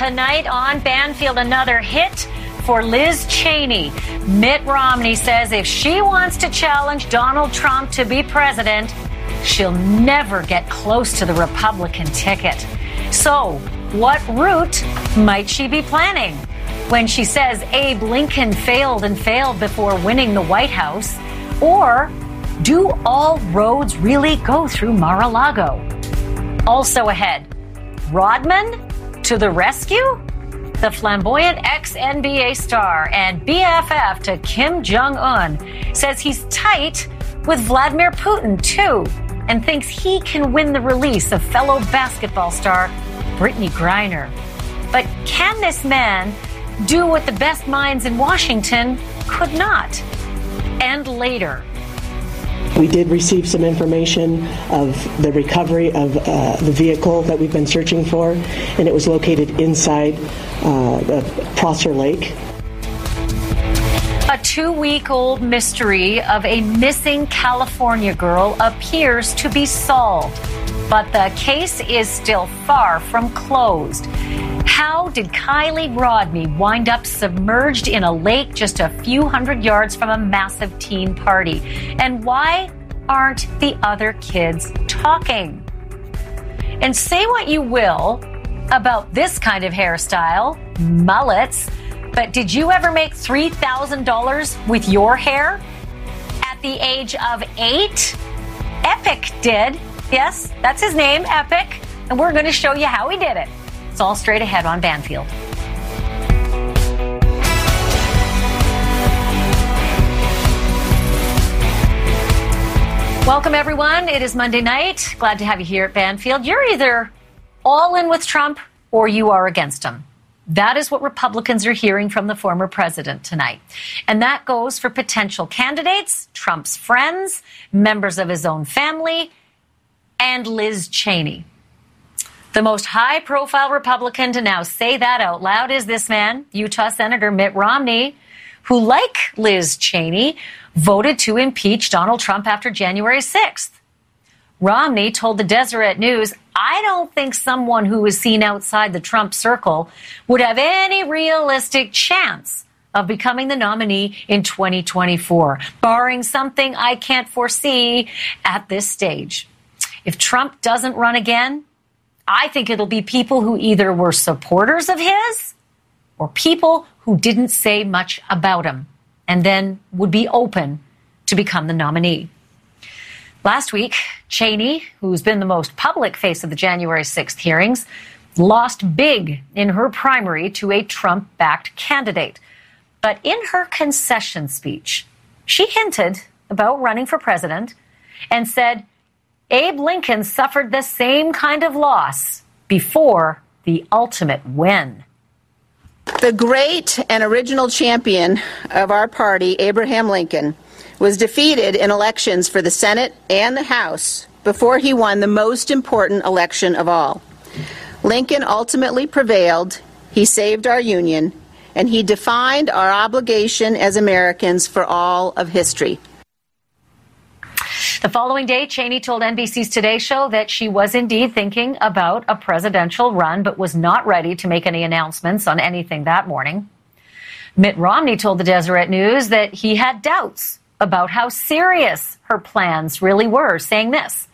tonight on Banfield, another hit for Liz Cheney. Mitt Romney says if she wants to challenge Donald Trump to be president, she'll never get close to the Republican ticket. So, what route might she be planning? When she says Abe Lincoln failed and failed before winning the White House? Or do all roads really go through Mar a Lago? Also ahead, Rodman to the rescue? The flamboyant ex NBA star and BFF to Kim Jong un says he's tight with Vladimir Putin, too, and thinks he can win the release of fellow basketball star Brittney Griner. But can this man do what the best minds in Washington could not? And later, we did receive some information of the recovery of uh, the vehicle that we've been searching for, and it was located inside uh, the Prosser Lake. A two week old mystery of a missing California girl appears to be solved, but the case is still far from closed. How did Kiely Rodni wind up submerged in a lake just a few hundred yards from a massive teen party? And why aren't the other kids talking? And say what you will about this kind of hairstyle, mullets, but did you ever make $3,000 with your hair? At the age of eight? Epic did. Yes, that's his name, Epic. And we're going to show you how he did it. It's all straight ahead on Banfield. Welcome, everyone. It is Monday night. Glad to have you here at Banfield. You're either all in with Trump or you are against him. That is what Republicans are hearing from the former president tonight. And that goes for potential candidates, Trump's friends, members of his own family, and Liz Cheney. The most high profile Republican to now say that out loud is this man, Utah Senator Mitt Romney, who, like Liz Cheney, voted to impeach Donald Trump after January 6th. Romney told the Deseret News, I don't think someone who is seen outside the Trump circle would have any realistic chance of becoming the nominee in 2024, barring something I can't foresee at this stage. If Trump doesn't run again, I think it'll be people who either were supporters of his or people who didn't say much about him and then would be open to become the nominee. Last week, Cheney, who's been the most public face of the January 6th hearings, lost big in her primary to a Trump backed candidate. But in her concession speech, she hinted about running for president and said Abe Lincoln suffered the same kind of loss before the ultimate win. The great and original champion of our party, Abraham Lincoln, was defeated in elections for the Senate and the House before he won the most important election of all. Lincoln ultimately prevailed, he saved our Union, and he defined our obligation as Americans for all of history. The following day, Cheney told NBC's Today Show that she was indeed thinking about a presidential run, but was not ready to make any announcements on anything that morning. Mitt Romney told the Deseret News that he had doubts about how serious her plans really were, saying this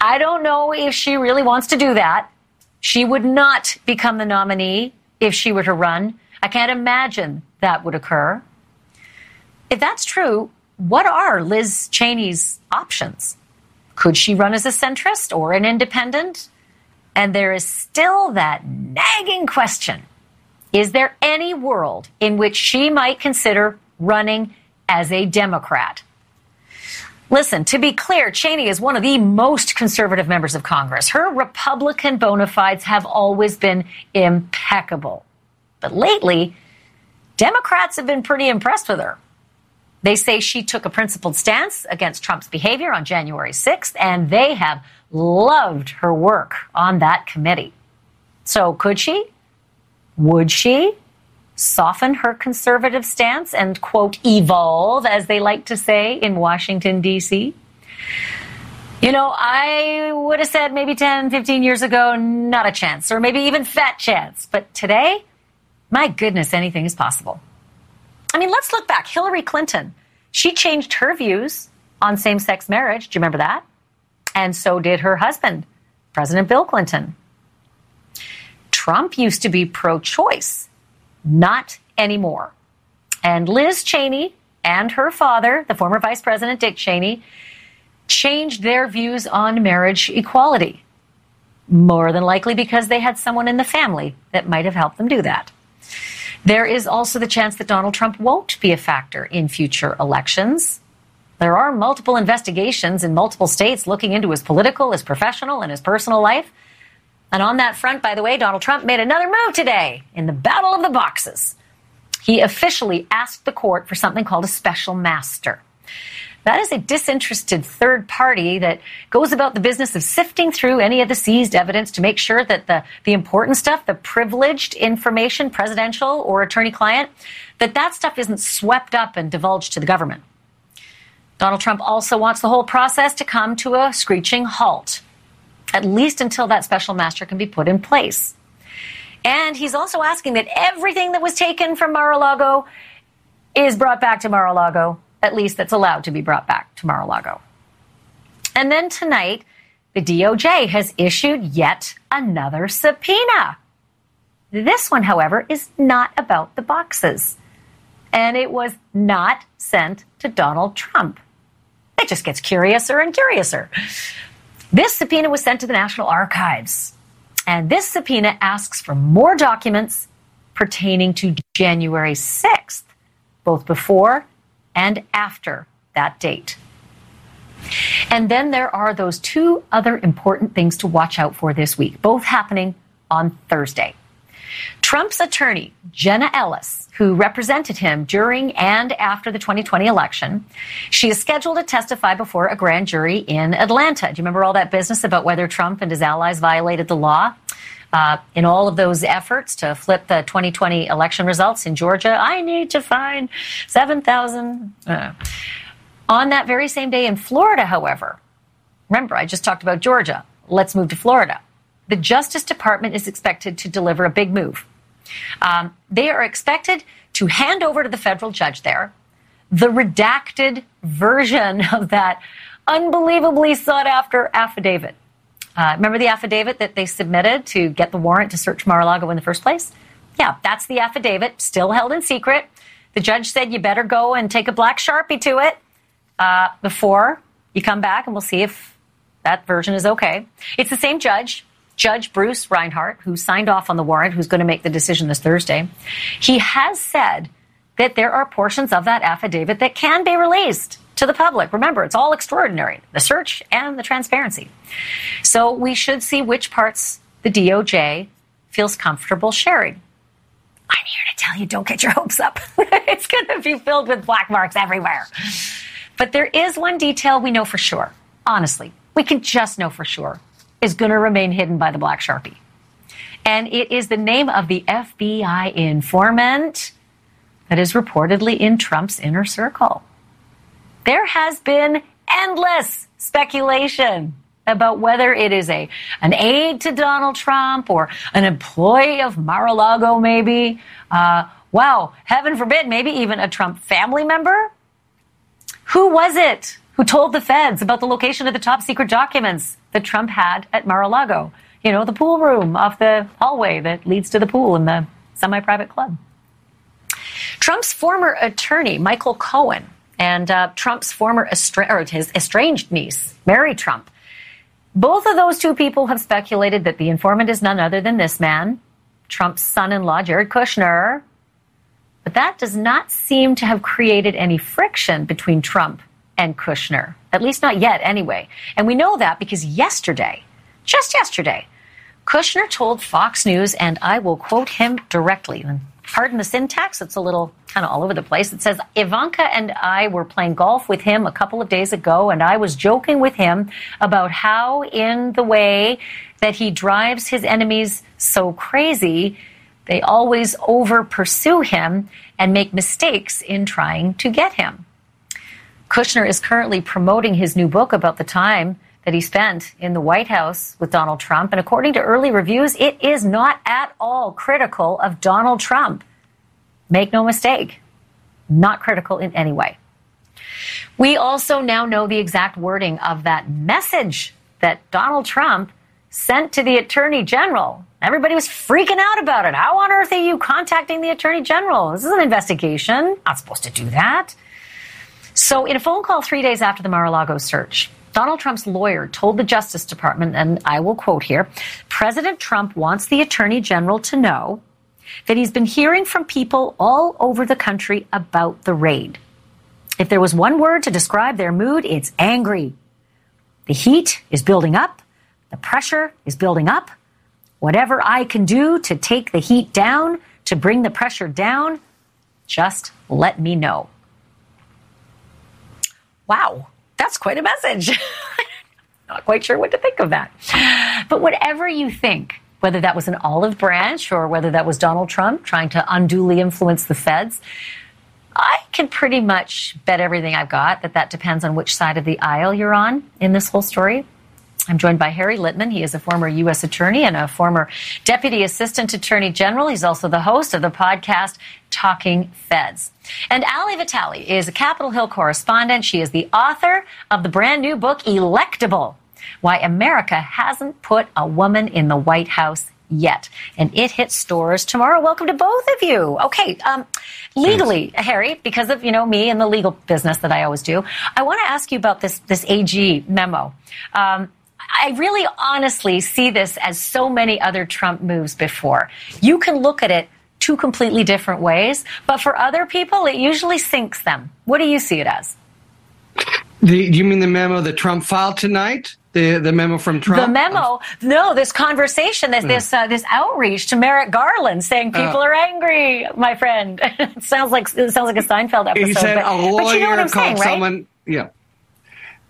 I don't know if she really wants to do that. She would not become the nominee if she were to run. I can't imagine that would occur. If that's true, what are Liz Cheney's options? Could she run as a centrist or an independent? And there is still that nagging question Is there any world in which she might consider running as a Democrat? Listen, to be clear, Cheney is one of the most conservative members of Congress. Her Republican bona fides have always been impeccable. But lately, Democrats have been pretty impressed with her. They say she took a principled stance against Trump's behavior on January 6th, and they have loved her work on that committee. So, could she? Would she soften her conservative stance and, quote, evolve, as they like to say in Washington, D.C.? You know, I would have said maybe 10, 15 years ago, not a chance, or maybe even fat chance. But today, my goodness, anything is possible. I mean, let's look back. Hillary Clinton, she changed her views on same sex marriage. Do you remember that? And so did her husband, President Bill Clinton. Trump used to be pro choice, not anymore. And Liz Cheney and her father, the former Vice President Dick Cheney, changed their views on marriage equality. More than likely because they had someone in the family that might have helped them do that. There is also the chance that Donald Trump won't be a factor in future elections. There are multiple investigations in multiple states looking into his political, his professional, and his personal life. And on that front, by the way, Donald Trump made another move today in the Battle of the Boxes. He officially asked the court for something called a special master. That is a disinterested third party that goes about the business of sifting through any of the seized evidence to make sure that the, the important stuff, the privileged information, presidential or attorney client, that that stuff isn't swept up and divulged to the government. Donald Trump also wants the whole process to come to a screeching halt, at least until that special master can be put in place. And he's also asking that everything that was taken from Mar a Lago is brought back to Mar a Lago at least that's allowed to be brought back to Mar a Lago. And then tonight, the DOJ has issued yet another subpoena. This one, however, is not about the boxes. And it was not sent to Donald Trump. It just gets curiouser and curiouser. This subpoena was sent to the National Archives. And this subpoena asks for more documents pertaining to January 6th, both before and after that date. And then there are those two other important things to watch out for this week, both happening on Thursday. Trump's attorney, Jenna Ellis, who represented him during and after the 2020 election, she is scheduled to testify before a grand jury in Atlanta. Do you remember all that business about whether Trump and his allies violated the law? Uh, in all of those efforts to flip the 2020 election results in Georgia, I need to find 7,000. Uh. On that very same day in Florida, however, remember, I just talked about Georgia. Let's move to Florida. The Justice Department is expected to deliver a big move. Um, they are expected to hand over to the federal judge there the redacted version of that unbelievably sought after affidavit uh, remember the affidavit that they submitted to get the warrant to search Mar-a-Lago in the first place? Yeah, that's the affidavit, still held in secret. The judge said you better go and take a black sharpie to it uh, before you come back, and we'll see if that version is okay. It's the same judge, Judge Bruce Reinhart, who signed off on the warrant, who's going to make the decision this Thursday. He has said that there are portions of that affidavit that can be released to the public. Remember, it's all extraordinary the search and the transparency. So we should see which parts the DOJ feels comfortable sharing. I'm here to tell you don't get your hopes up. it's going to be filled with black marks everywhere. But there is one detail we know for sure. Honestly, we can just know for sure is going to remain hidden by the black sharpie. And it is the name of the FBI informant that is reportedly in Trump's inner circle there has been endless speculation about whether it is a an aide to Donald Trump or an employee of Mar-a-Lago, maybe. Uh, wow, heaven forbid, maybe even a Trump family member. Who was it who told the feds about the location of the top secret documents that Trump had at Mar-a-Lago? You know, the pool room off the hallway that leads to the pool in the semi-private club. Trump's former attorney, Michael Cohen, and uh, Trump's former estra- or his estranged niece, Mary Trump. Both of those two people have speculated that the informant is none other than this man, Trump's son-in-law, Jared Kushner. But that does not seem to have created any friction between Trump and Kushner, at least not yet, anyway. And we know that because yesterday, just yesterday, Kushner told Fox News, and I will quote him directly pardon the syntax, it's a little kind of all over the place. It says, Ivanka and I were playing golf with him a couple of days ago, and I was joking with him about how, in the way that he drives his enemies so crazy, they always over pursue him and make mistakes in trying to get him. Kushner is currently promoting his new book about the time that he spent in the White House with Donald Trump. And according to early reviews, it is not at all critical of Donald Trump. Make no mistake, not critical in any way. We also now know the exact wording of that message that Donald Trump sent to the Attorney General. Everybody was freaking out about it. How on earth are you contacting the Attorney General? This is an investigation. Not supposed to do that. So, in a phone call three days after the Mar a Lago search, Donald Trump's lawyer told the Justice Department, and I will quote here President Trump wants the Attorney General to know that he's been hearing from people all over the country about the raid. If there was one word to describe their mood, it's angry. The heat is building up, the pressure is building up. Whatever I can do to take the heat down, to bring the pressure down, just let me know. Wow, that's quite a message. Not quite sure what to think of that. But whatever you think, whether that was an olive branch or whether that was Donald Trump trying to unduly influence the feds, I can pretty much bet everything I've got that that depends on which side of the aisle you're on in this whole story. I'm joined by Harry Litman. He is a former U.S. attorney and a former deputy assistant attorney general. He's also the host of the podcast Talking Feds. And Ali Vitali is a Capitol Hill correspondent. She is the author of the brand new book, Electable Why America Hasn't Put a Woman in the White House Yet. And it hits stores tomorrow. Welcome to both of you. Okay, um, legally, Thanks. Harry, because of you know me and the legal business that I always do, I want to ask you about this this AG memo. Um, I really honestly see this as so many other Trump moves before. You can look at it two completely different ways, but for other people, it usually sinks them. What do you see it as? The, you mean the memo that Trump filed tonight? The, the memo from Trump? The memo, no, this conversation, this this uh, this outreach to Merrick Garland saying uh. people uh, are angry, my friend. it sounds like it sounds like a Seinfeld episode. He said but, a lawyer you know called saying, someone. Yeah,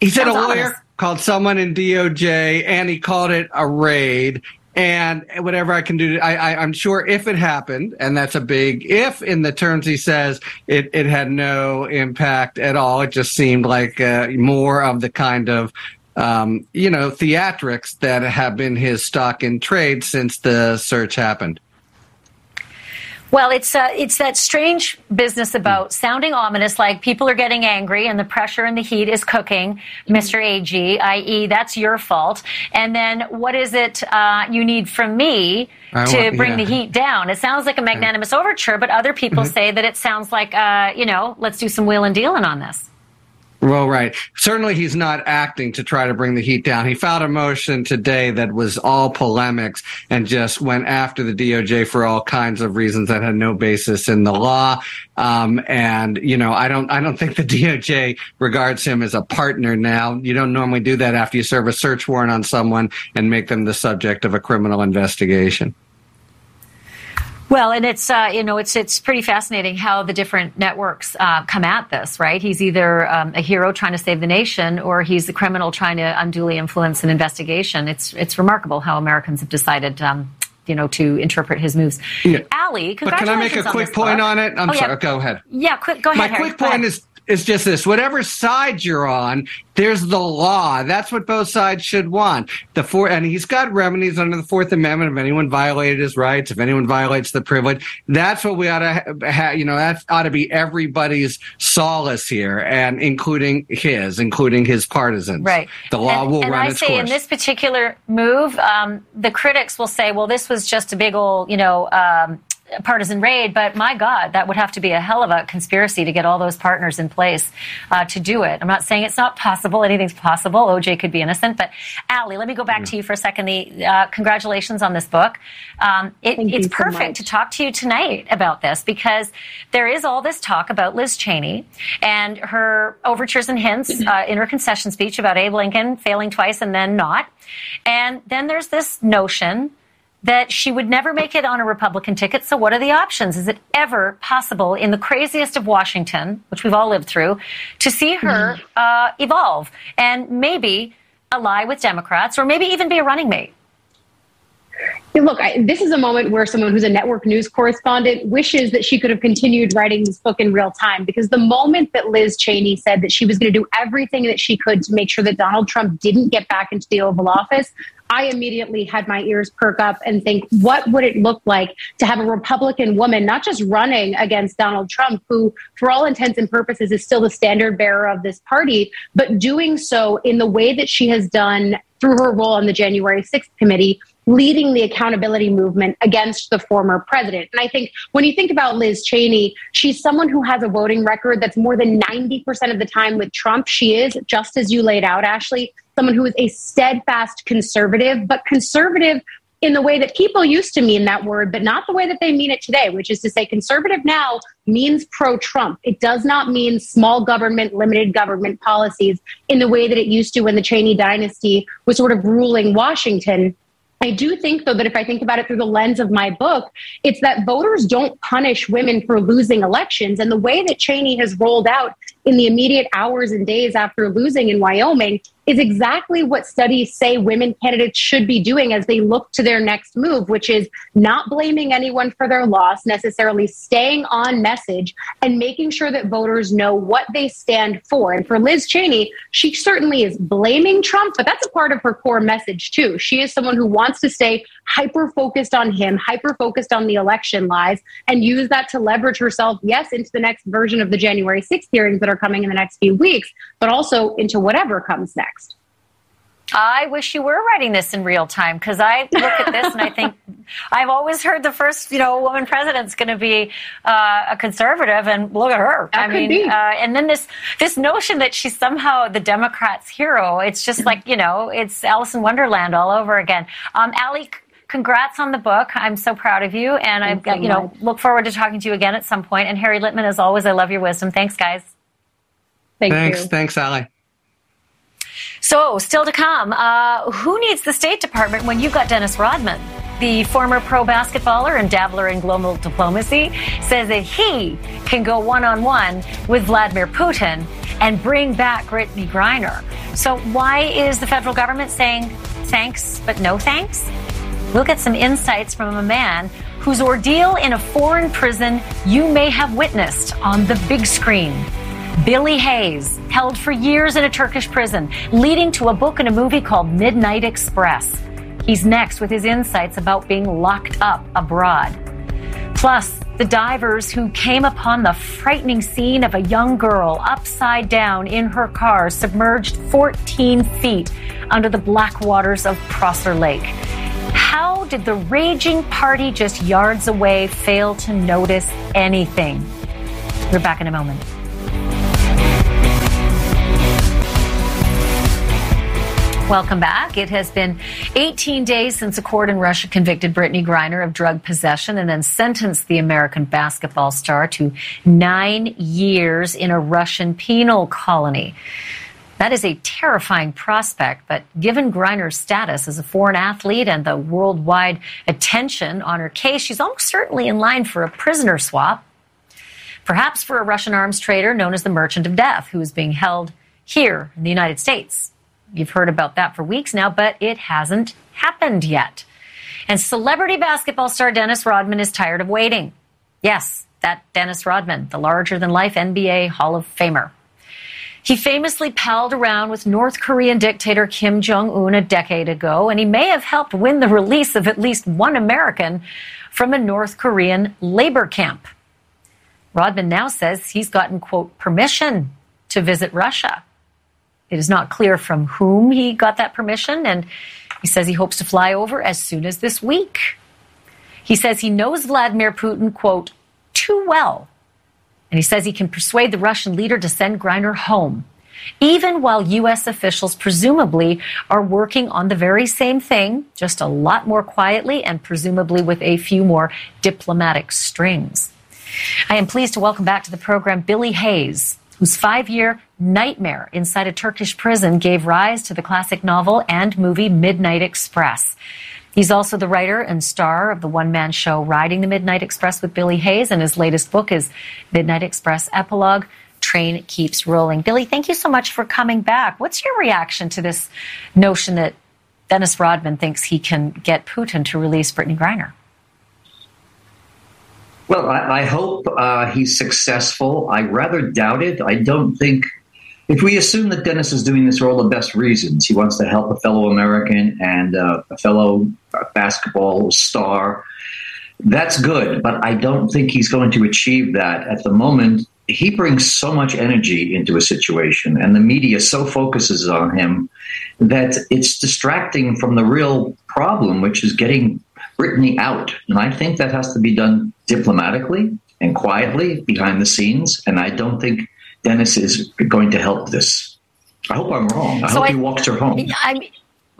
he said Sounds a lawyer honest. Called someone in DOJ, and he called it a raid. And whatever I can do, I, I, I'm sure if it happened, and that's a big if in the terms he says, it, it had no impact at all. It just seemed like uh, more of the kind of um, you know, theatrics that have been his stock in trade since the search happened. Well, it's uh, it's that strange business about sounding ominous, like people are getting angry and the pressure and the heat is cooking, Mr. AG, i.e., that's your fault. And then what is it uh, you need from me I to want, bring yeah. the heat down? It sounds like a magnanimous overture, but other people mm-hmm. say that it sounds like, uh, you know, let's do some wheeling and dealing on this. Well, right. Certainly, he's not acting to try to bring the heat down. He filed a motion today that was all polemics and just went after the DOJ for all kinds of reasons that had no basis in the law. Um, and you know, I don't, I don't think the DOJ regards him as a partner now. You don't normally do that after you serve a search warrant on someone and make them the subject of a criminal investigation. Well, and it's uh, you know it's it's pretty fascinating how the different networks uh, come at this. Right? He's either um, a hero trying to save the nation, or he's a criminal trying to unduly influence an investigation. It's it's remarkable how Americans have decided. Um, you know, to interpret his moves. Yeah. Ali, but can I make a quick point book. on it? I'm oh, sorry. Yeah. Go ahead. Yeah, quick. Go ahead. My Harry. quick point is is just this whatever side you're on there's the law. That's what both sides should want. The four and he's got remedies under the fourth amendment. If anyone violated his rights if anyone violates the privilege that's what we ought to have you know that ought to be everybody's solace here and including his including his partisans. Right. The law and, will and run I its say course. in this particular move um, the critics will say well this was just a big old you know um, partisan raid, but my God, that would have to be a hell of a conspiracy to get all those partners in place uh, to do it. I'm not saying it's not possible. Anything's possible. OJ could be innocent. But Ali, let me go back yeah. to you for a second. The uh, congratulations on this book. Um, it, it's so perfect much. to talk to you tonight about this because there is all this talk about Liz Cheney and her overtures and hints uh, in her concession speech about Abe Lincoln failing twice and then not. And then there's this notion that she would never make it on a Republican ticket. So, what are the options? Is it ever possible in the craziest of Washington, which we've all lived through, to see her mm-hmm. uh, evolve and maybe ally with Democrats or maybe even be a running mate? Look, I, this is a moment where someone who's a network news correspondent wishes that she could have continued writing this book in real time because the moment that Liz Cheney said that she was going to do everything that she could to make sure that Donald Trump didn't get back into the Oval Office, I immediately had my ears perk up and think, what would it look like to have a Republican woman not just running against Donald Trump, who, for all intents and purposes, is still the standard bearer of this party, but doing so in the way that she has done through her role on the January 6th committee, leading the accountability movement against the former president. And I think when you think about Liz Cheney, she's someone who has a voting record that's more than 90% of the time with Trump. She is, just as you laid out, Ashleigh, someone who is a steadfast conservative, but conservative in the way that people used to mean that word, but not the way that they mean it today, which is to say conservative now means pro Trump. It does not mean small government, limited government policies in the way that it used to when the Cheney dynasty was sort of ruling Washington. I do think, though, that if I think about it through the lens of my book, it's that voters don't punish women for losing elections. And the way that Cheney has rolled out in the immediate hours and days after losing in Wyoming is exactly what studies say women candidates should be doing as they look to their next move, which is not blaming anyone for their loss, necessarily staying on message and making sure that voters know what they stand for. And for Liz Cheney, she certainly is blaming Trump, but that's a part of her core message too. She is someone who wants to stay hyper focused on him, hyper focused on the election lies, and use that to leverage herself, yes, into the next version of the January 6th hearings that are coming in the next few weeks, but also into whatever comes next. I wish you were writing this in real time because I look at this and I think I've always heard the first, you know, woman president's going to be uh, a conservative, and look at her. That I mean, uh, and then this this notion that she's somehow the Democrats' hero. It's just like you know, it's Alice in Wonderland all over again. Um, Ali, congrats on the book. I'm so proud of you, and I've got you know look forward to talking to you again at some point. And Harry Litman, as always, I love your wisdom. Thanks, guys. Thank thanks, you. thanks, Ali. So, still to come, uh, who needs the State Department when you've got Dennis Rodman? The former pro basketballer and dabbler in global diplomacy says that he can go one on one with Vladimir Putin and bring back Brittney Griner. So, why is the federal government saying thanks but no thanks? We'll get some insights from a man whose ordeal in a foreign prison you may have witnessed on the big screen. Billy Hayes, held for years in a Turkish prison, leading to a book and a movie called Midnight Express. He's next with his insights about being locked up abroad. Plus, the divers who came upon the frightening scene of a young girl upside down in her car, submerged 14 feet under the black waters of Prosser Lake. How did the raging party just yards away fail to notice anything? We're back in a moment. Welcome back. It has been 18 days since a court in Russia convicted Brittney Griner of drug possession and then sentenced the American basketball star to nine years in a Russian penal colony. That is a terrifying prospect, but given Griner's status as a foreign athlete and the worldwide attention on her case, she's almost certainly in line for a prisoner swap. Perhaps for a Russian arms trader known as the Merchant of Death, who is being held here in the United States. You've heard about that for weeks now, but it hasn't happened yet. And celebrity basketball star Dennis Rodman is tired of waiting. Yes, that Dennis Rodman, the larger than life NBA Hall of Famer. He famously palled around with North Korean dictator Kim Jong un a decade ago, and he may have helped win the release of at least one American from a North Korean labor camp. Rodman now says he's gotten, quote, permission to visit Russia. It is not clear from whom he got that permission, and he says he hopes to fly over as soon as this week. He says he knows Vladimir Putin, quote, too well. And he says he can persuade the Russian leader to send Griner home, even while U.S. officials presumably are working on the very same thing, just a lot more quietly and presumably with a few more diplomatic strings. I am pleased to welcome back to the program Billy Hayes, whose five year nightmare inside a Turkish prison gave rise to the classic novel and movie Midnight Express. He's also the writer and star of the one man show Riding the Midnight Express with Billy Hayes, and his latest book is Midnight Express Epilogue Train Keeps Rolling. Billy, thank you so much for coming back. What's your reaction to this notion that Dennis Rodman thinks he can get Putin to release Brittney Griner. Well, I, I hope uh, he's successful. I rather doubt it. I don't think. If we assume that Dennis is doing this for all the best reasons, he wants to help a fellow American and uh, a fellow basketball star, that's good. But I don't think he's going to achieve that at the moment. He brings so much energy into a situation, and the media so focuses on him that it's distracting from the real problem, which is getting Brittney out. And I think that has to be done diplomatically and quietly behind the scenes. And I don't think Dennis is going to help this. I hope I'm wrong. I so hope I, he walks her home. I'm,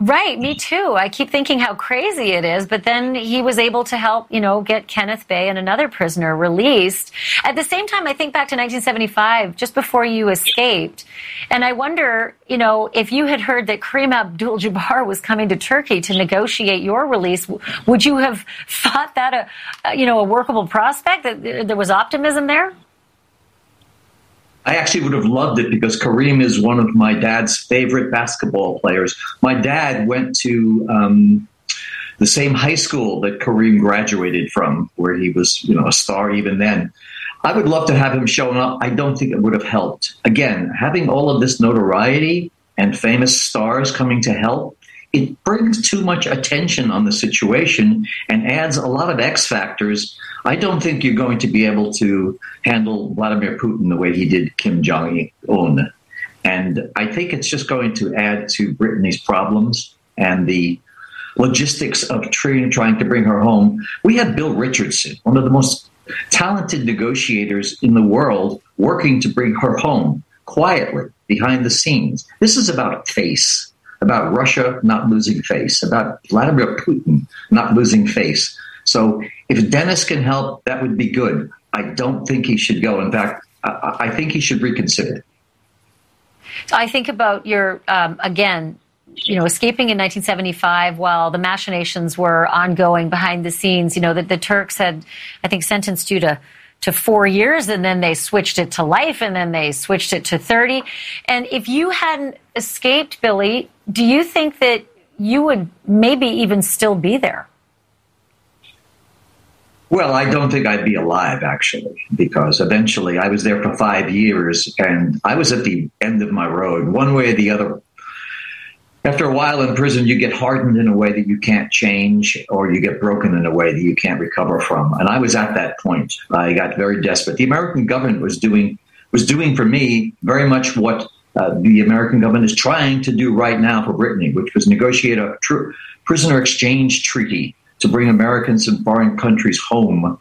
Right, me too. I keep thinking how crazy it is, but then he was able to help, you know, get Kenneth Bae and another prisoner released. At the same time, I think back to 1975, just before you escaped, and I wonder, you know, if you had heard that Kareem Abdul-Jabbar was coming to Turkey to negotiate your release, would you have thought that a, you know, a workable prospect? That there was optimism there? I actually would have loved it because Kareem is one of my dad's favorite basketball players. My dad went to um, the same high school that Kareem graduated from, where he was, you know, a star even then. I would love to have him showing up. I don't think it would have helped. Again, having all of this notoriety and famous stars coming to help it brings too much attention on the situation and adds a lot of X factors. I don't think you're going to be able to handle Vladimir Putin the way he did Kim Jong Un. And I think it's just going to add to Brittney's problems and the logistics of trying, trying to bring her home. We have Bill Richardson, one of the most talented negotiators in the world, working to bring her home quietly behind the scenes. This is about face about Russia not losing face, about Vladimir Putin not losing face. So if Dennis can help, that would be good. I don't think he should go. In fact, I, I think he should reconsider. So I think about your, um, again, you know, escaping in 1975 while the machinations were ongoing behind the scenes. You know, that the Turks had, I think, sentenced you to to four years and then they switched it to life and then they switched it to 30. And if you hadn't escaped, Billy, do you think that you would maybe even still be there? Well, I don't think I'd be alive actually, because eventually I was there for five years and I was at the end of my road. One way or the other, after a while in prison, you get hardened in a way that you can't change, or you get broken in a way that you can't recover from. And I was at that point. I got very desperate. The American government was doing was doing for me very much what uh, the American government is trying to do right now for Brittney, which was negotiate a tr- prisoner exchange treaty to bring Americans in foreign countries home.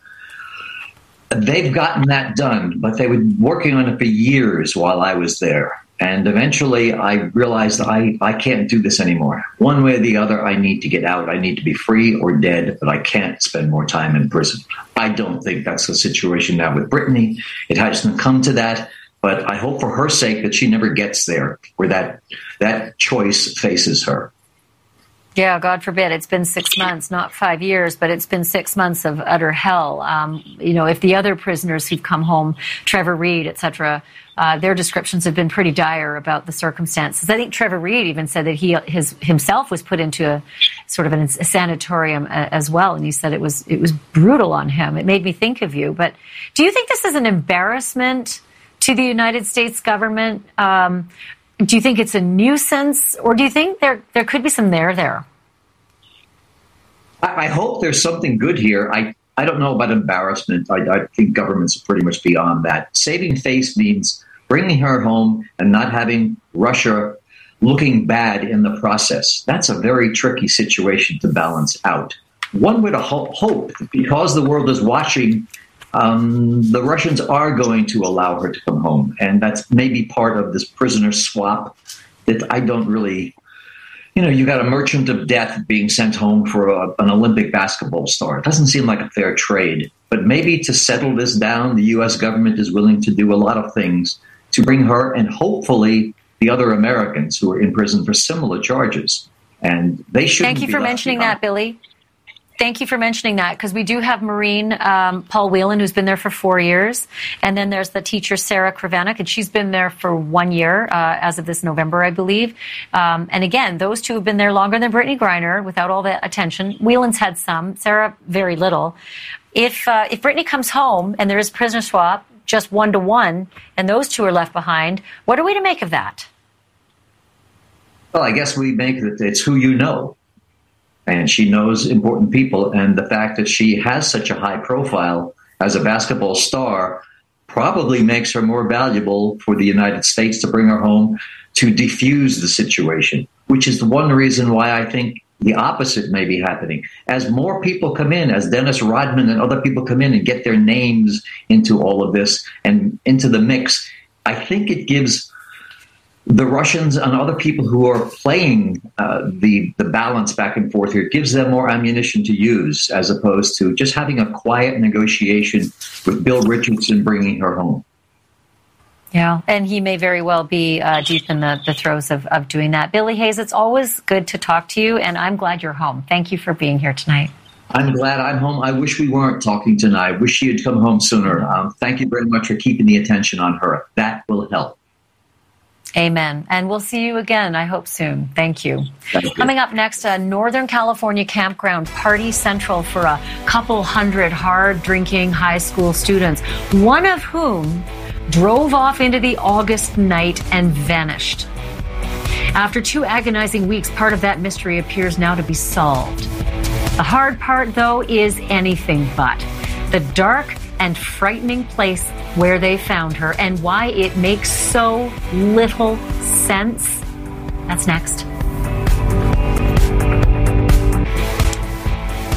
They've gotten that done, but they were working on it for years while I was there. And eventually I realized I, I can't do this anymore. One way or the other, I need to get out. I need to be free or dead, but I can't spend more time in prison. I don't think that's the situation now with Brittney. It hasn't come to that, but I hope for her sake that she never gets there where that, that choice faces her. Yeah, God forbid. It's been six months, not five years, but it's been six months of utter hell. Um, you know, if the other prisoners who've come home, Trevor Reed, et cetera, uh, their descriptions have been pretty dire about the circumstances. I think Trevor Reed even said that he his himself was put into a sort of an, a sanatorium uh, as well, and he said it was it was brutal on him. It made me think of you. But do you think this is an embarrassment to the United States government? Um, do you think it's a nuisance, or do you think there there could be some there there? I, I hope there's something good here. I I don't know about embarrassment. I, I think governments are pretty much beyond that. Saving face means bringing her home and not having Russia looking bad in the process. That's a very tricky situation to balance out. One would ho- hope because the world is watching um, the Russians are going to allow her to come home. And that's maybe part of this prisoner swap that I don't really, you know, you got a merchant of death being sent home for a, an Olympic basketball star. It doesn't seem like a fair trade. But maybe to settle this down, the U.S. government is willing to do a lot of things to bring her and hopefully the other Americans who are in prison for similar charges. And they should. Be. Thank you for mentioning behind. that, Billy. Thank you for mentioning that because we do have Marine um, Paul Whelan, who's been there for four years. And then there's the teacher, Sarah Krivanek, and she's been there for one year uh, as of this November, I believe. Um, and again, those two have been there longer than Brittney Griner without all the attention. Whelan's had some, Sarah, very little. If, uh, if Brittney comes home and there is prisoner swap, just one to one, and those two are left behind, what are we to make of that? Well, I guess we make that it's who you know and she knows important people. And the fact that she has such a high profile as a basketball star probably makes her more valuable for the United States to bring her home to defuse the situation, which is the one reason why I think the opposite may be happening. As more people come in, as Dennis Rodman and other people come in and get their names into all of this and into the mix, I think it gives the Russians and other people who are playing uh, the the balance back and forth here gives them more ammunition to use as opposed to just having a quiet negotiation with Bill Richardson bringing her home. Yeah, and he may very well be uh, deep in the, the throes of, of doing that. Billy Hayes, it's always good to talk to you, and I'm glad you're home. Thank you for being here tonight. I'm glad I'm home. I wish we weren't talking tonight. I wish she had come home sooner. Um, thank you very much for keeping the attention on her. That will help. Amen. And we'll see you again, I hope soon. Thank you. Thank you. Coming up next, a Northern California campground party central for a couple hundred hard drinking high school students, one of whom drove off into the August night and vanished. After two agonizing weeks, part of that mystery appears now to be solved. The hard part, though, is anything but. The dark and frightening place where they found her and why it makes so little sense. That's next.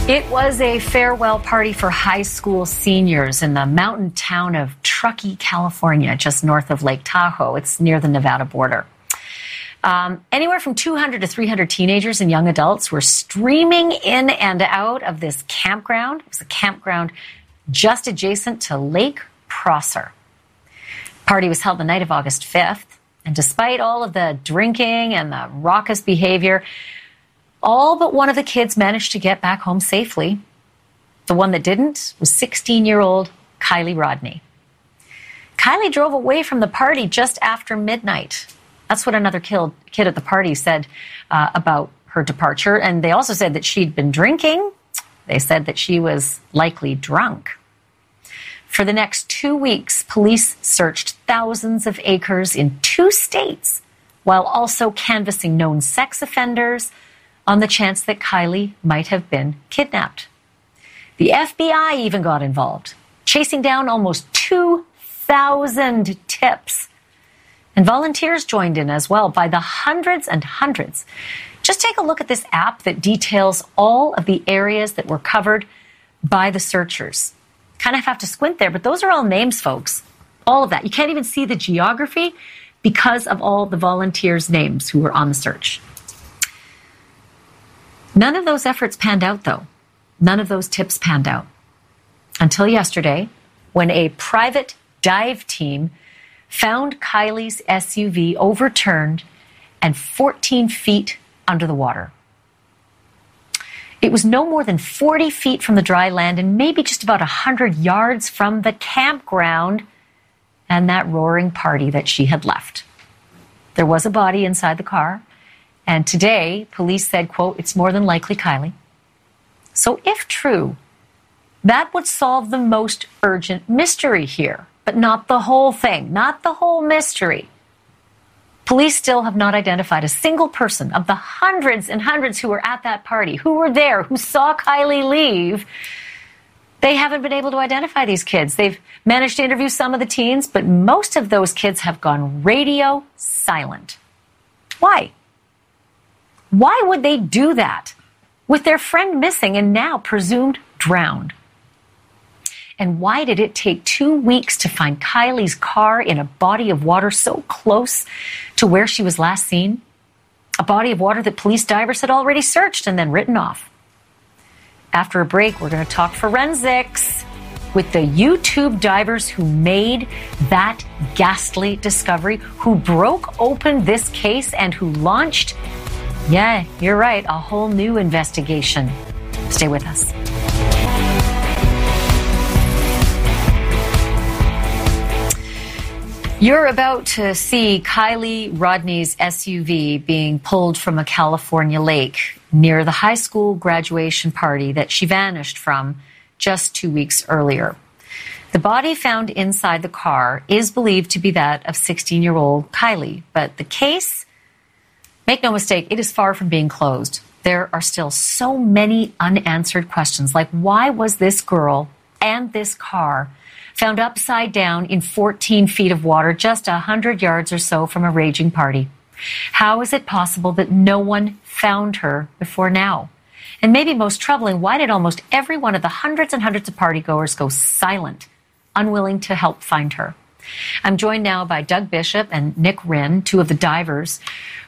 It was a farewell party for high school seniors in the mountain town of Truckee, California, just north of Lake Tahoe. It's near the Nevada border. Um, anywhere from 200 to 300 teenagers and young adults were streaming in and out of this campground. It was a campground just adjacent to Lake Prosser. Party was held the night of August 5th, and despite all of the drinking and the raucous behavior, all but one of the kids managed to get back home safely. The one that didn't was 16 year old Kiely Rodni. Kiely drove away from the party just after midnight. That's what another kid at the party said uh, about her departure. And they also said that she'd been drinking. They said that she was likely drunk. For the next two weeks, police searched thousands of acres in two states while also canvassing known sex offenders on the chance that Kiely might have been kidnapped. The FBI even got involved, chasing down almost 2,000 tips. And volunteers joined in as well by the hundreds and hundreds. Just take a look at this app that details all of the areas that were covered by the searchers kind of have to squint there, but those are all names, folks. All of that. You can't even see the geography because of all the volunteers' names who were on the search. None of those efforts panned out, though. None of those tips panned out. Until yesterday, when a private dive team found Kiely's SUV overturned and 14 feet under the water. It was no more than 40 feet from the dry land and maybe just about 100 yards from the campground and that roaring party that she had left. There was a body inside the car, and today police said, quote, it's more than likely Kiely. So if true, that would solve the most urgent mystery here, but not the whole thing, not the whole mystery. Police still have not identified a single person of the hundreds and hundreds who were at that party, who were there, who saw Kiely leave. They haven't been able to identify these kids. They've managed to interview some of the teens, but most of those kids have gone radio silent. Why? Why would they do that with their friend missing and now presumed drowned? And why did it take two weeks to find Kiely's car in a body of water so close to where she was last seen? A body of water that police divers had already searched and then written off. After a break, we're going to talk forensics with the YouTube divers who made that ghastly discovery, who broke open this case and who launched, yeah, you're right, a whole new investigation. Stay with us. You're about to see Kiely Rodni's SUV being pulled from a California lake near the high school graduation party that she vanished from just two weeks earlier. The body found inside the car is believed to be that of 16 year old Kiely, but the case, make no mistake, it is far from being closed. There are still so many unanswered questions like why was this girl and this car found upside down in 14 feet of water just 100 yards or so from a raging party. How is it possible that no one found her before now? And maybe most troubling, why did almost every one of the hundreds and hundreds of partygoers go silent, unwilling to help find her? I'm joined now by Doug Bishop and Nick Wren, two of the divers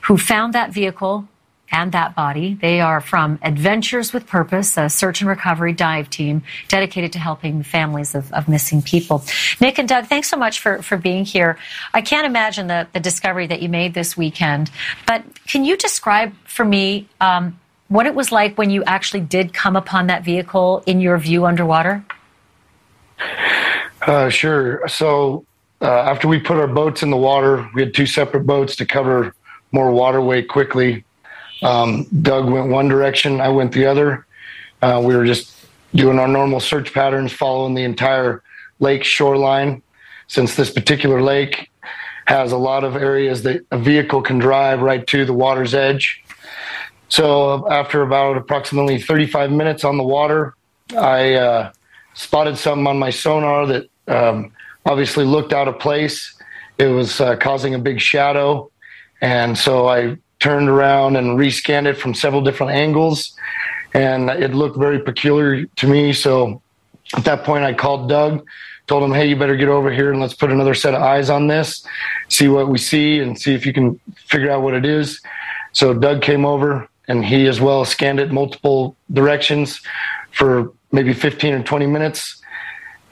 who found that vehicle and that body. They are from Adventures with Purpose, a search and recovery dive team dedicated to helping families of, of missing people. Nick and Doug, thanks so much for, for being here. I can't imagine the, the discovery that you made this weekend, but can you describe for me um, what it was like when you actually did come upon that vehicle in your view underwater? Uh, sure. So uh, after we put our boats in the water, we had two separate boats to cover more waterway quickly. Um, Doug went one direction, I went the other. Uh, we were just doing our normal search patterns, following the entire lake shoreline. Since this particular lake has a lot of areas that a vehicle can drive right to the water's edge. So, after about approximately 35 minutes on the water, I uh, spotted something on my sonar that um, obviously looked out of place. It was uh, causing a big shadow. And so I turned around and rescanned it from several different angles, and it looked very peculiar to me. So at that point, I called Doug, told him, "Hey, you better get over here and let's put another set of eyes on this, see what we see, and see if you can figure out what it is." So Doug came over, and he as well scanned it multiple directions for maybe 15 or 20 minutes.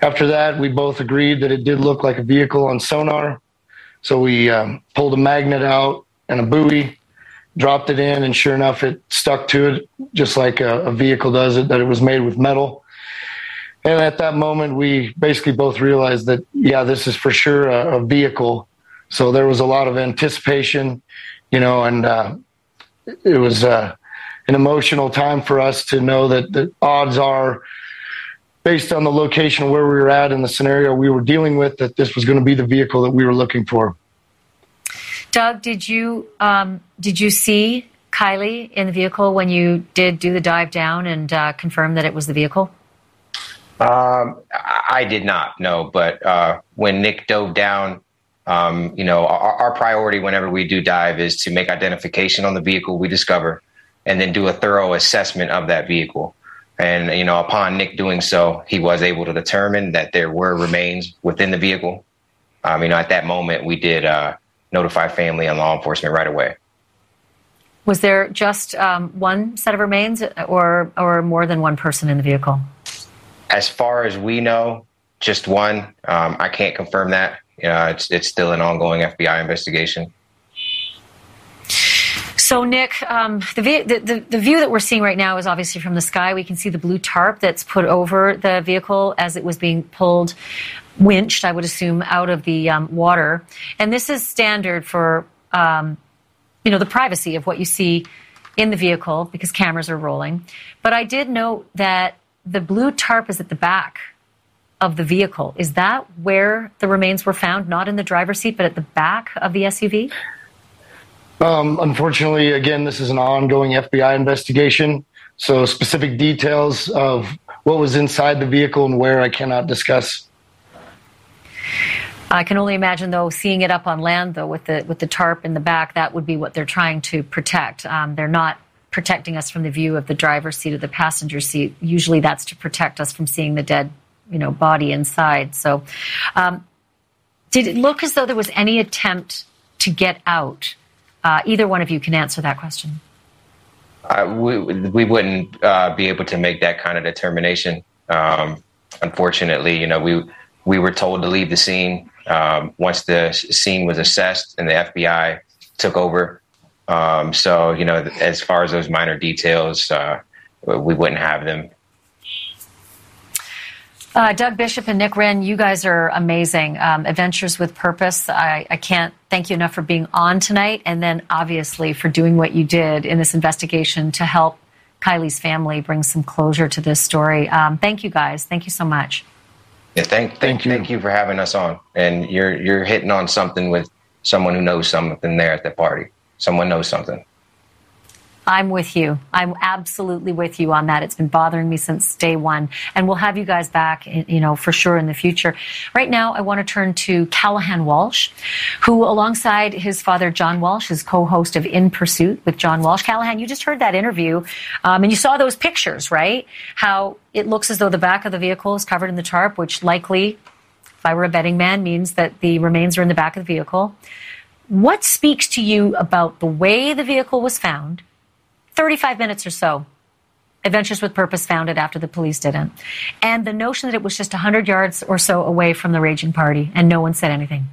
After that, we both agreed that it did look like a vehicle on sonar. So we um, pulled a magnet out and a buoy dropped it in, and sure enough, it stuck to it just like a, a vehicle does it, that it was made with metal. And at that moment, we basically both realized that, yeah, this is for sure a, a vehicle. So there was a lot of anticipation, you know, and uh, it was uh, an emotional time for us to know that the odds are, based on the location where we were at and the scenario we were dealing with, that this was going to be the vehicle that we were looking for. Doug, did you um, did you see Kiely in the vehicle when you did do the dive down and uh, confirm that it was the vehicle? Um, I did not, know, But uh, when Nick dove down, um, you know, our, our, priority whenever we do dive is to make identification on the vehicle we discover, and then do a thorough assessment of that vehicle. And you know, upon Nick doing so, he was able to determine that there were remains within the vehicle. Um, you know, at that moment, we did uh, notify family and law enforcement right away. Was there just um, one set of remains or, or more than one person in the vehicle? As far as we know, just one. Um, I can't confirm that. Uh, it's, it's still an ongoing FBI investigation. So, Nick, um, the, the, the, the, view that we're seeing right now is obviously from the sky. We can see the blue tarp that's put over the vehicle as it was being pulled winched, I would assume, out of the um, water. And this is standard for, um, you know, the privacy of what you see in the vehicle because cameras are rolling. But I did note that the blue tarp is at the back of the vehicle. Is that where the remains were found? Not in the driver's seat, but at the back of the SUV? Um, unfortunately, again, this is an ongoing FBI investigation. So specific details of what was inside the vehicle and where I cannot discuss. I can only imagine, though, seeing it up on land, though, with the with the tarp in the back, that would be what they're trying to protect. Um, they're not protecting us from the view of the driver's seat or the passenger seat. Usually, that's to protect us from seeing the dead, you know, body inside. So, um, did it look as though there was any attempt to get out? Uh, either one of you can answer that question. Uh, we, we wouldn't uh, be able to make that kind of determination. Um, unfortunately, you know, we we were told to leave the scene um, once the scene was assessed and the FBI took over. Um, so, you know, as far as those minor details, uh, we wouldn't have them. Uh, Doug Bishop and Nick Wren, you guys are amazing. Um, Adventures with Purpose. I, I, can't thank you enough for being on tonight, and then obviously for doing what you did in this investigation to help Kiely's family bring some closure to this story. Um, thank you guys. Thank you so much. Yeah, thank, thank, thank you. Thank you for having us on. And you're you're hitting on something with someone who knows something there at the party. Someone knows something. I'm with you. I'm absolutely with you on that. It's been bothering me since day one, and we'll have you guys back, you know, for sure in the future. Right now, I want to turn to Callahan Walsh, who, alongside his father John Walsh, is co-host of In Pursuit with John Walsh. Callahan, you just heard that interview, um, and you saw those pictures, right? How it looks as though the back of the vehicle is covered in the tarp, which likely, if I were a betting man, means that the remains are in the back of the vehicle. What speaks to you about the way the vehicle was found? 35 minutes or so. Adventures with Purpose found it after the police didn't. And the notion that it was just 100 yards or so away from the raging party and no one said anything.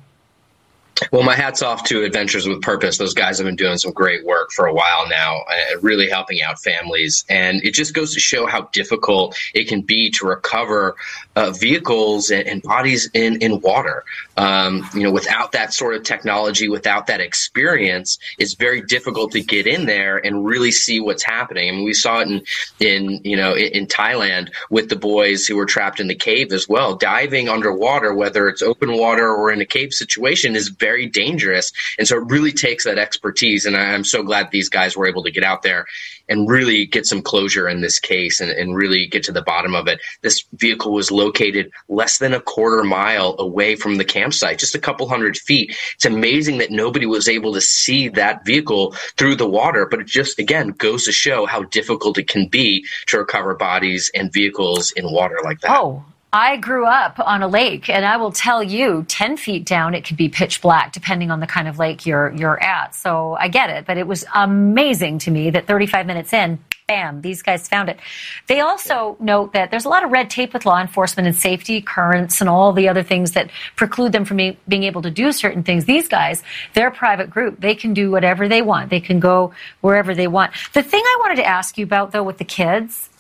Well, my hat's off to Adventures with Purpose. Those guys have been doing some great work for a while now, uh, really helping out families. And it just goes to show how difficult it can be to recover uh, vehicles and, and, bodies in, in water. Um, you know, without that sort of technology, without that experience, it's very difficult to get in there and really see what's happening. I mean, we saw it in, in you know, in, Thailand with the boys who were trapped in the cave as well. Diving underwater, whether it's open water or in a cave situation, is very dangerous. And so it really takes that expertise. And I'm so glad these guys were able to get out there and really get some closure in this case and, and really get to the bottom of it. This vehicle was located less than a quarter mile away from the campsite, just a couple hundred feet. It's amazing that nobody was able to see that vehicle through the water, but it just, again, goes to show how difficult it can be to recover bodies and vehicles in water like that. Oh, I grew up on a lake, and I will tell you, ten feet down, it could be pitch black, depending on the kind of lake you're you're at. So I get it, but it was amazing to me that 35 minutes in, bam, these guys found it. They also note that there's a lot of red tape with law enforcement and safety currents and all the other things that preclude them from being able to do certain things. These guys, they're a private group. They can do whatever they want. They can go wherever they want. The thing I wanted to ask you about, though, with the kids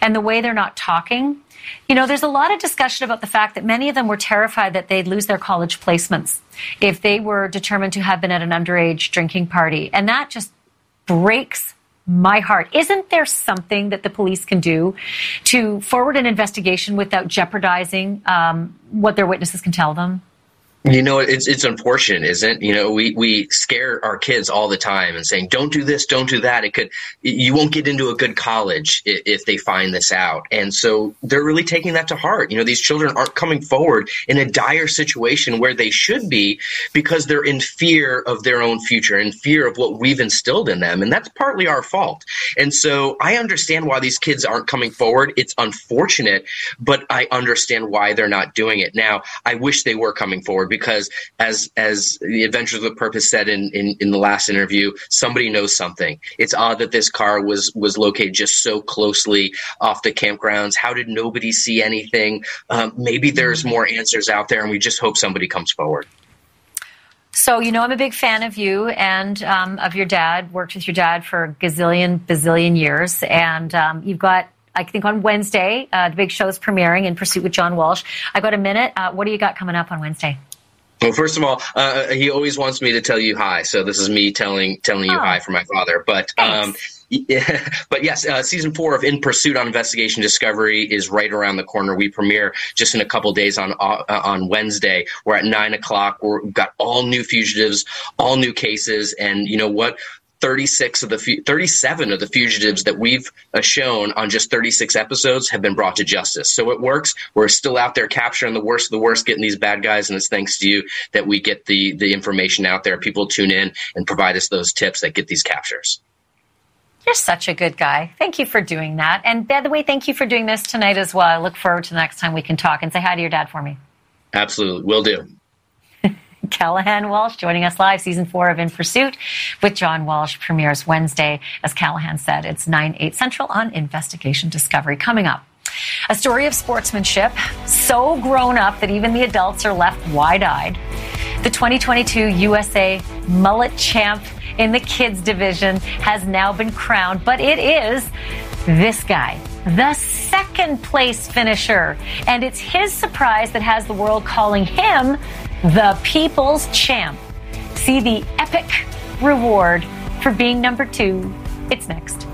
and the way they're not talking you know, there's a lot of discussion about the fact that many of them were terrified that they'd lose their college placements if they were determined to have been at an underage drinking party. And that just breaks my heart. Isn't there something that the police can do to forward an investigation without jeopardizing um, what their witnesses can tell them? You know, it's it's unfortunate, isn't it? You know, we we scare our kids all the time and saying, "Don't do this, don't do that." It could you won't get into a good college if, if they find this out, and so they're really taking that to heart. You know, these children aren't coming forward in a dire situation where they should be because they're in fear of their own future, in fear of what we've instilled in them, and that's partly our fault. And so I understand why these kids aren't coming forward. It's unfortunate, but I understand why they're not doing it. Now, I wish they were coming forward because as as the Adventures with Purpose said in, in, in the last interview, somebody knows something. It's odd that this car was was located just so closely off the campgrounds. How did nobody see anything? Um, maybe there's more answers out there, and we just hope somebody comes forward. So, you know, I'm a big fan of you and um, of your dad. Worked with your dad for gazillion, bazillion years. And um, you've got, I think, on Wednesday, uh, the big show is premiering in Pursuit with John Walsh. I got a minute. Uh, what do you got coming up on Wednesday? Well, first of all, uh, he always wants me to tell you hi, so this is me telling telling you oh. hi for my father. But um, yeah, but yes, uh, season four of In Pursuit on Investigation Discovery is right around the corner. We premiere just in a couple days on uh, on Wednesday. We're at nine o'clock. We've got all new fugitives, all new cases, and you know what? 36 of the 37 of the fugitives that we've uh, shown on just 36 episodes have been brought to justice. So it works. We're still out there capturing the worst of the worst, getting these bad guys, and it's thanks to you that we get the the information out there. People tune in and provide us those tips that get these captures. You're such a good guy. Thank you for doing that. And by the way, thank you for doing this tonight as well. I look forward to the next time we can talk and say hi to your dad for me. Absolutely. Will do. Callahan Walsh joining us live, season four of In Pursuit with John Walsh premieres Wednesday. As Callahan said, it's 9, 8 central on Investigation Discovery. Coming up, a story of sportsmanship so grown up that even the adults are left wide eyed. The 2022 USA Mullet Champ in the kids division has now been crowned, but it is this guy, the second place finisher. And it's his surprise that has the world calling him the people's champ. See the epic reward for being number two. It's next.